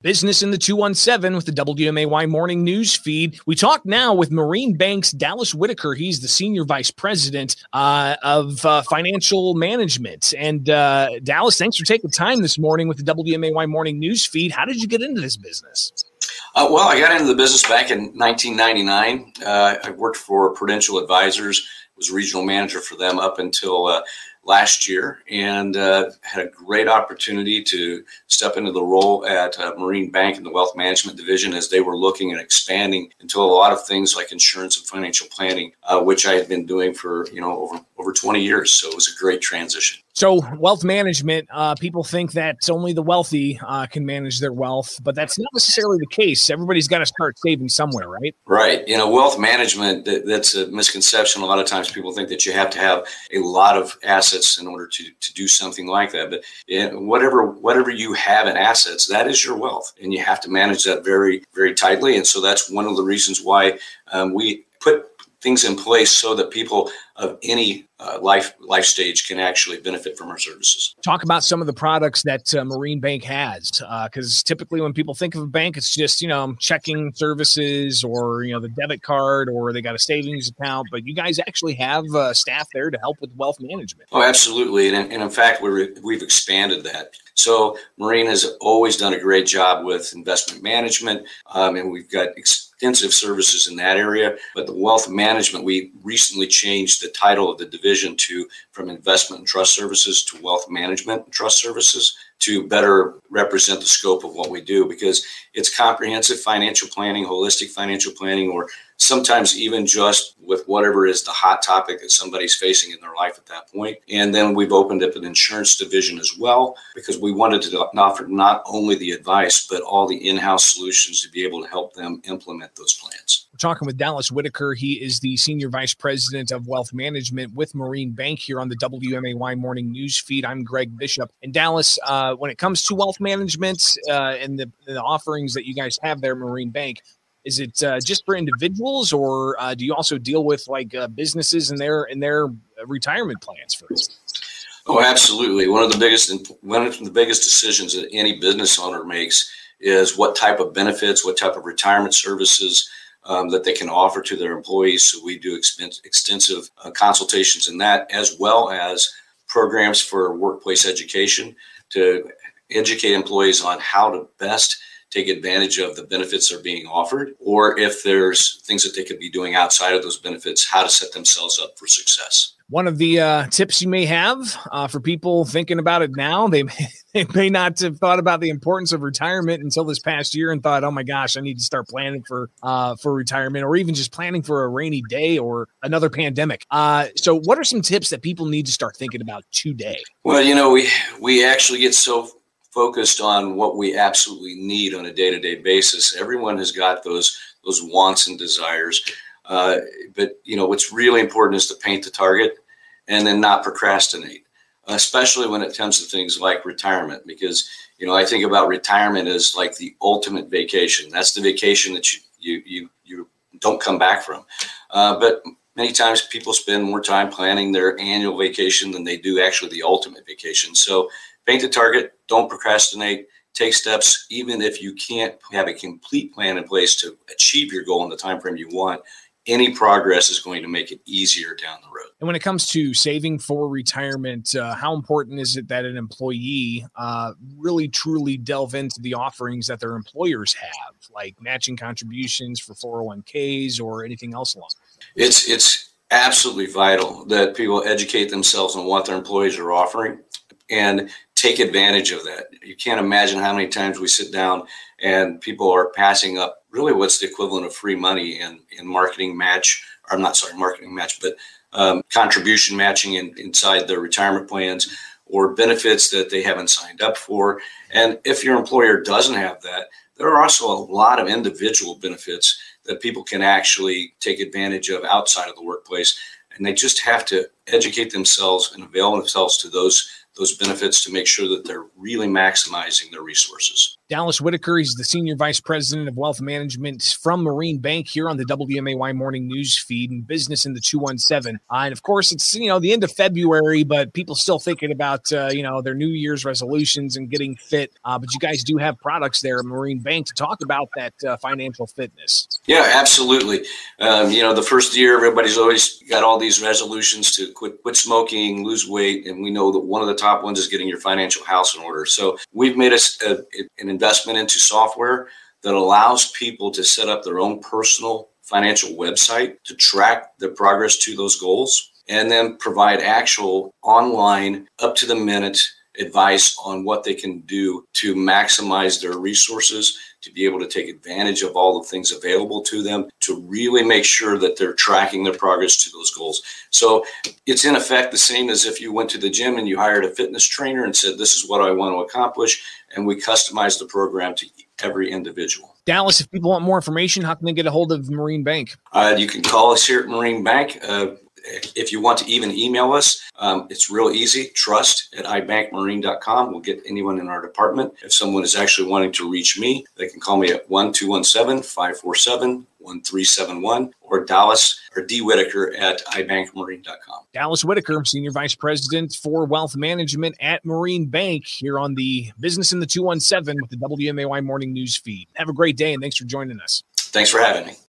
Business in the 217 with the WMAY morning news feed. We talk now with Marine Bank's Dallas Whitaker. He's the senior vice president uh, of uh, financial management. And uh, Dallas, thanks for taking time this morning with the WMAY morning news feed. How did you get into this business? Uh, well, I got into the business back in 1999. Uh, I worked for Prudential Advisors, was regional manager for them up until uh, last year and uh, had a great opportunity to step into the role at uh, Marine Bank in the wealth management division as they were looking at expanding into a lot of things like insurance and financial planning, uh, which I had been doing for you know over over 20 years. So it was a great transition. So, wealth management, uh, people think that only the wealthy uh, can manage their wealth, but that's not necessarily the case. Everybody's got to start saving somewhere, right? Right. You know, wealth management, that, that's a misconception. A lot of times people think that you have to have a lot of assets in order to, to do something like that. But whatever, whatever you have in assets, that is your wealth. And you have to manage that very, very tightly. And so that's one of the reasons why um, we put things in place so that people of any uh, life life stage can actually benefit from our services. Talk about some of the products that uh, Marine Bank has, because uh, typically when people think of a bank, it's just you know checking services or you know the debit card or they got a savings account. But you guys actually have uh, staff there to help with wealth management. Oh, absolutely, and, and in fact, we we've expanded that. So Marine has always done a great job with investment management, um, and we've got. Ex- extensive services in that area. But the wealth management, we recently changed the title of the division to from investment and trust services to wealth management and trust services to better represent the scope of what we do because it's comprehensive financial planning, holistic financial planning, or sometimes even just with whatever is the hot topic that somebody's facing in their life at that point. And then we've opened up an insurance division as well because we wanted to offer not only the advice, but all the in house solutions to be able to help them implement those plans. We're talking with Dallas Whitaker. He is the Senior Vice President of Wealth Management with Marine Bank here on the WMAY Morning News Feed. I'm Greg Bishop. And Dallas, uh, when it comes to wealth management uh, and the, the offerings that you guys have there, Marine Bank, is it uh, just for individuals, or uh, do you also deal with like uh, businesses and their and their retirement plans for instance? Oh, absolutely. One of the biggest one of the biggest decisions that any business owner makes is what type of benefits, what type of retirement services um, that they can offer to their employees. So we do extensive uh, consultations in that, as well as programs for workplace education to educate employees on how to best take advantage of the benefits that are being offered, or if there's things that they could be doing outside of those benefits, how to set themselves up for success. One of the uh, tips you may have uh, for people thinking about it now, they may, they may not have thought about the importance of retirement until this past year and thought, "Oh my gosh, I need to start planning for uh, for retirement, or even just planning for a rainy day or another pandemic." Uh, so, what are some tips that people need to start thinking about today? Well, you know, we we actually get so focused on what we absolutely need on a day-to-day basis. Everyone has got those those wants and desires, uh, but you know what's really important is to paint the target and then not procrastinate, especially when it comes to things like retirement. Because you know I think about retirement as like the ultimate vacation. That's the vacation that you you you, you don't come back from. Uh, but many times people spend more time planning their annual vacation than they do actually the ultimate vacation. So paint the target, don't procrastinate, take steps, even if you can't have a complete plan in place to achieve your goal in the time frame you want. Any progress is going to make it easier down the road. And when it comes to saving for retirement, uh, how important is it that an employee uh, really truly delve into the offerings that their employers have, like matching contributions for 401ks or anything else along? It's it's absolutely vital that people educate themselves on what their employees are offering and take advantage of that. You can't imagine how many times we sit down and people are passing up really what's the equivalent of free money in, in marketing match. I'm not sorry, marketing match, but um, contribution matching in, inside their retirement plans or benefits that they haven't signed up for. And if your employer doesn't have that, there are also a lot of individual benefits that people can actually take advantage of outside of the workplace. And they just have to educate themselves and avail themselves to those those benefits to make sure that they're really maximizing their resources. Dallas Whitaker, he's the Senior Vice President of Wealth Management from Marine Bank here on the WMAY Morning News Feed and Business in the 217. Uh, and of course, it's, you know, the end of February, but people still thinking about, uh, you know, their New Year's resolutions and getting fit. Uh, but you guys do have products there at Marine Bank to talk about that uh, financial fitness. Yeah, absolutely. Um, you know, the first year, everybody's always got all these resolutions to quit, quit smoking, lose weight. And we know that one of the top ones is getting your financial house in order. So we've made a, an investment into software that allows people to set up their own personal financial website to track their progress to those goals and then provide actual online, up to the minute advice on what they can do to maximize their resources, to be able to take advantage of all the things available to them, to really make sure that they're tracking their progress to those goals. So it's in effect the same as if you went to the gym and you hired a fitness trainer and said, This is what I want to accomplish. And we customize the program to every individual. Dallas, if people want more information, how can they get a hold of Marine Bank? Uh, you can call us here at Marine Bank. Uh, if you want to even email us, um, it's real easy. Trust at ibankmarine.com. We'll get anyone in our department. If someone is actually wanting to reach me, they can call me at 1217 547 1371 or Dallas or D Whitaker at ibankmarine.com. Dallas Whitaker, Senior Vice President for Wealth Management at Marine Bank, here on the Business in the 217 with the WMAY Morning News Feed. Have a great day and thanks for joining us. Thanks for having me.